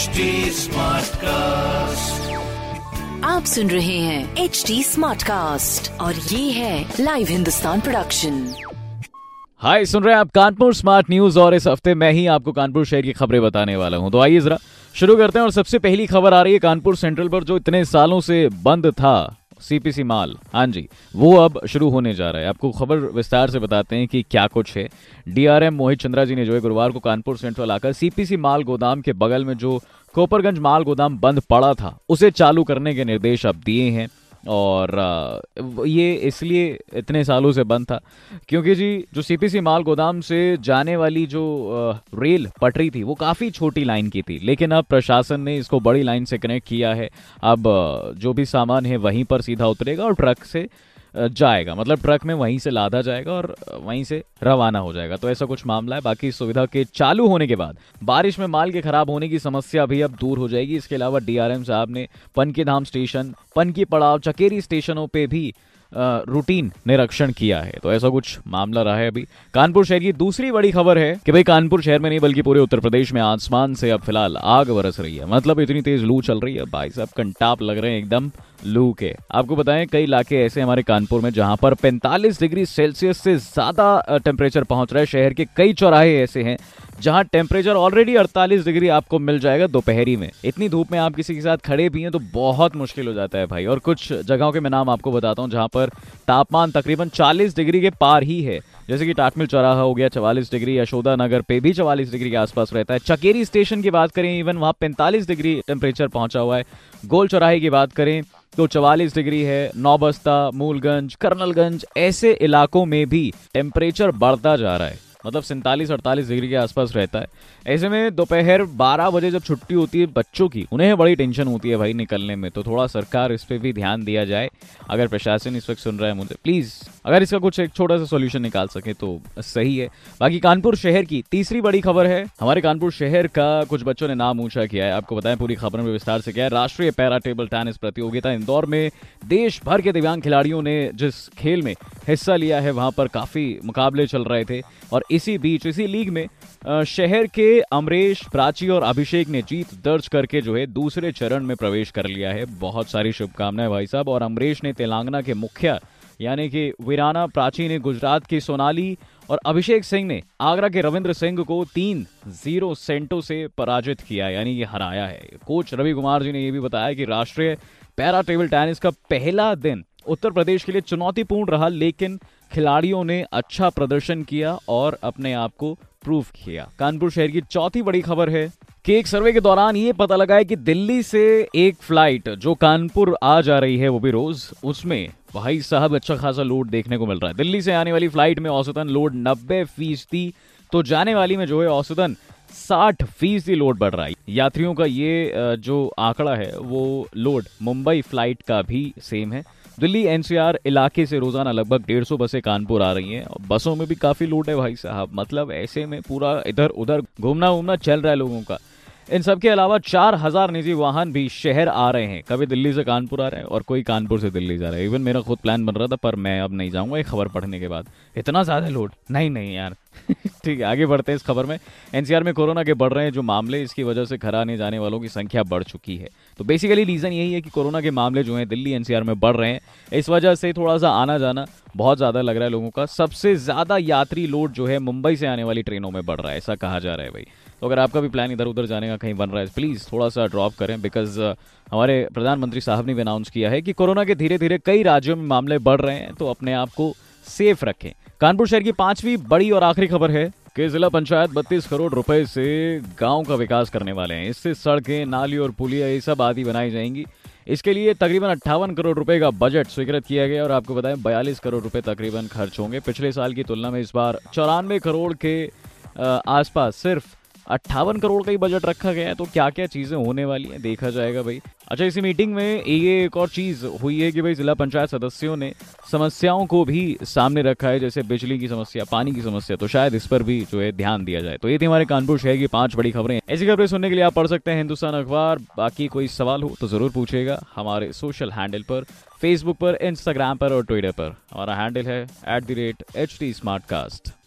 HD cast आप सुन रहे हैं एच डी स्मार्ट कास्ट और ये है लाइव हिंदुस्तान प्रोडक्शन हाय सुन रहे हैं आप कानपुर स्मार्ट न्यूज़ और इस हफ़्ते मैं ही आपको कानपुर शहर की खबरें बताने वाला हूँ। तो आइए जरा शुरू करते हैं और सबसे पहली खबर आ रही है कानपुर सेंट्रल पर जो इतने सालों से बंद था। सीपीसी माल। हाँ जी, वो अब शुरू होने जा रहा है। आपको खबर विस्तार से बताते हैं कि क्या कुछ है। डीआरएम मोहित चंद्रा जी ने जो है गुरुवार को कानपुर सेंट्रल आकर सीपीसी माल गोदाम के बगल में जो कोपरगंज माल गोदाम बंद पड़ा था, उसे चालू करने के निर्देश अब दिए हैं। और ये इसलिए इतने सालों से बंद था, क्योंकि जी, जो सीपीसी माल गोदाम से जाने वाली जो रेल पटरी थी, वो काफ़ी छोटी लाइन की थी, लेकिन अब प्रशासन ने इसको बड़ी लाइन से कनेक्ट किया है। अब जो भी सामान है, वहीं पर सीधा उतरेगा और ट्रक से जाएगा। मतलब ट्रक में वहीं से लादा जाएगा और वहीं से रवाना हो जाएगा। तो ऐसा कुछ मामला है। बाकी सुविधा के चालू होने के बाद, बारिश में माल के खराब होने की समस्या भी अब दूर हो जाएगी। इसके अलावा डीआरएम साहब ने पनकी धाम स्टेशन, पनकी पड़ाव, चकेरी स्टेशनों पर भी रूटीन निरीक्षण किया है। तो ऐसा कुछ मामला रहा है अभी। कानपुर शहर की दूसरी बड़ी खबर है कि भाई कानपुर शहर में नहीं, बल्कि पूरे उत्तर प्रदेश में आसमान से अब फ़िलहाल आग बरस रही है। मतलब इतनी तेज लू चल रही है। भाई साहब, कंटाप लग रहे हैं एकदम लू के। आपको बताएँ, कई इलाके ऐसे हमारे कानपुर में जहाँ पर 45 डिग्री सेल्सियस से ज़्यादा टेम्परेचर पहुँच रहा है। शहर के कई चौराहे ऐसे हैं जहाँ टेम्परेचर ऑलरेडी 48 डिग्री आपको मिल जाएगा दोपहरी में। इतनी धूप में आप किसी के साथ खड़े भी हैं तो बहुत मुश्किल हो जाता है भाई। और कुछ जगहों के मैं नाम आपको बताता हूँ जहाँ पर तापमान तकरीबन 40 डिग्री के पार ही है। जैसे कि टाटमिल चौराहा हो गया 44 डिग्री, यशोदा नगर पे भी 44 डिग्री के आसपास रहता है। चकेरी स्टेशन की बात करें इवन वहाँ 45 डिग्री टेम्परेचर पहुँचा हुआ है। गोल चौराहे की बात करें तो 44 डिग्री है नौबस्ता, मूलगंज, कर्नलगंज, ऐसे इलाकों में भी टेम्परेचर बढ़ता जा रहा है। मतलब सैंतालीस अड़तालीस डिग्री के आसपास रहता है। ऐसे में दोपहर 12 बजे जब छुट्टी होती है बच्चों की, उन्हें बड़ी टेंशन होती है भाई निकलने में तो थोड़ा सरकार इस पर भी ध्यान दिया जाए। अगर प्रशासन इस वक्त सुन रहा है मुझे प्लीज़ अगर इसका कुछ एक छोटा सा सोल्यूशन निकाल सके तो सही है। बाकी कानपुर शहर की तीसरी बड़ी खबर है, हमारे कानपुर शहर का कुछ बच्चों ने नाम ऊँचा किया है। आपको बताएँ पूरी खबर में विस्तार से क्या है। राष्ट्रीय पैरा टेबल टेनिस प्रतियोगिता इंदौर में देश भर के दिव्यांग खिलाड़ियों ने जिस खेल में हिस्सा लिया है, वहाँ पर काफ़ी मुकाबले चल रहे थे। और इसी बीच, इसी लीग में शहर के अमरेश, प्राची और अभिषेक ने जीत दर्ज करके जो है दूसरे चरण में प्रवेश कर लिया है। बहुत सारी शुभकामनाएँ भाई साहब। और अमरेश ने तेलंगाना के मुखिया, यानी कि वीराना प्राची ने गुजरात की सोनाली और अभिषेक सिंह ने आगरा के रविंद्र सिंह को तीन ज़ीरो सेंटो से पराजित किया, यानी कि हराया है। कोच रवि कुमार जी ने यह भी बताया कि राष्ट्रीय पैरा टेबल टेनिस का पहला दिन उत्तर प्रदेश के लिए चुनौतीपूर्ण रहा, लेकिन खिलाड़ियों ने अच्छा प्रदर्शन किया और अपने आप को प्रूव किया। कानपुर शहर की चौथी बड़ी खबर है कि एक सर्वे के दौरान ये पता लगा है कि दिल्ली से एक फ़्लाइट जो कानपुर आ जा रही है, वो भी रोज, उसमें भाई साहब अच्छा खासा लोड देखने को मिल रहा है। दिल्ली से आने वाली फ़्लाइट में औसतन लोड नब्बे फ़ीसदी तो जाने वाली में जो है औसतन साठ फ़ीसदी लोड बढ़ रहा है। यात्रियों का ये जो आंकड़ा है, वो लोड मुंबई फ़्लाइट का भी सेम है। दिल्ली एनसीआर इलाके से रोज़ाना लगभग डेढ़ सौ बसें कानपुर आ रही हैं। और बसों में भी काफ़ी लोड है भाई साहब। मतलब ऐसे में पूरा इधर उधर घूमना घूमना चल रहा है लोगों का। इन सब के अलावा चार हज़ार निजी वाहन भी शहर आ रहे हैं। कभी दिल्ली से कानपुर आ रहे हैं और कोई कानपुर से दिल्ली जा रहा है। इवन मेरा खुद प्लान बन रहा था, पर मैं अब नहीं जाऊँगा एक खबर पढ़ने के बाद। इतना ज़्यादा लोड? नहीं नहीं यार। ठीक है, आगे बढ़ते हैं इस खबर में। एनसीआर में कोरोना के बढ़ रहे हैं जो मामले, इसकी वजह से घर आने जाने वालों की संख्या बढ़ चुकी है। तो बेसिकली रीजन यही है कि कोरोना के मामले जो हैं दिल्ली एनसीआर में बढ़ रहे हैं। इस वजह से थोड़ा सा आना जाना बहुत ज़्यादा लग रहा है लोगों का। सबसे ज़्यादा यात्री लोड जो है मुंबई से आने वाली ट्रेनों में बढ़ रहा है, ऐसा कहा जा रहा है भाई। तो अगर आपका भी प्लान इधर उधर जाने का कहीं बन रहा है प्लीज़ थोड़ा सा ड्रॉप करें बिकॉज़ हमारे प्रधानमंत्री साहब ने भी अनाउंस किया है कि कोरोना के धीरे धीरे कई राज्यों में मामले बढ़ रहे हैं तो अपने आप को सेफ़ रखें। कानपुर शहर की पांचवी बड़ी और आखिरी खबर है कि जिला पंचायत 32 करोड़ रुपए से गाँव का विकास करने वाले हैं। इससे सड़कें, नाली और पुलिया, ये सब आदि बनाई जाएँगी। इसके लिए तकरीबन अट्ठावन करोड़ रुपए का बजट स्वीकृत किया गया और आपको बताएँ, बयालीस करोड़ रुपए तकरीबन खर्च होंगे। पिछले साल की तुलना में इस बार चौरानवे करोड़ के आसपास सिर्फ़ अट्ठावन करोड़ का ही बजट रखा गया है तो क्या क्या चीज़ें होने वाली हैं? देखा जाएगा भाई। अच्छा इसी मीटिंग में ये एक और चीज़ हुई है कि भाई जिला पंचायत सदस्यों ने समस्याओं को भी सामने रखा है, जैसे बिजली की समस्या, पानी की समस्या तो शायद इस पर भी जो है ध्यान दिया जाए। तो ये थी हमारे कानपुर शहर की पाँच बड़ी खबरें। ऐसी खबरें सुनने के लिए आप पढ़ सकते हैं हिंदुस्तान अखबार। बाकी कोई सवाल हो तो ज़रूर पूछेगा हमारे सोशल हैंडल पर फेसबुक पर इंस्टाग्राम पर और ट्विटर पर। हमारा हैंडल है at the rate H T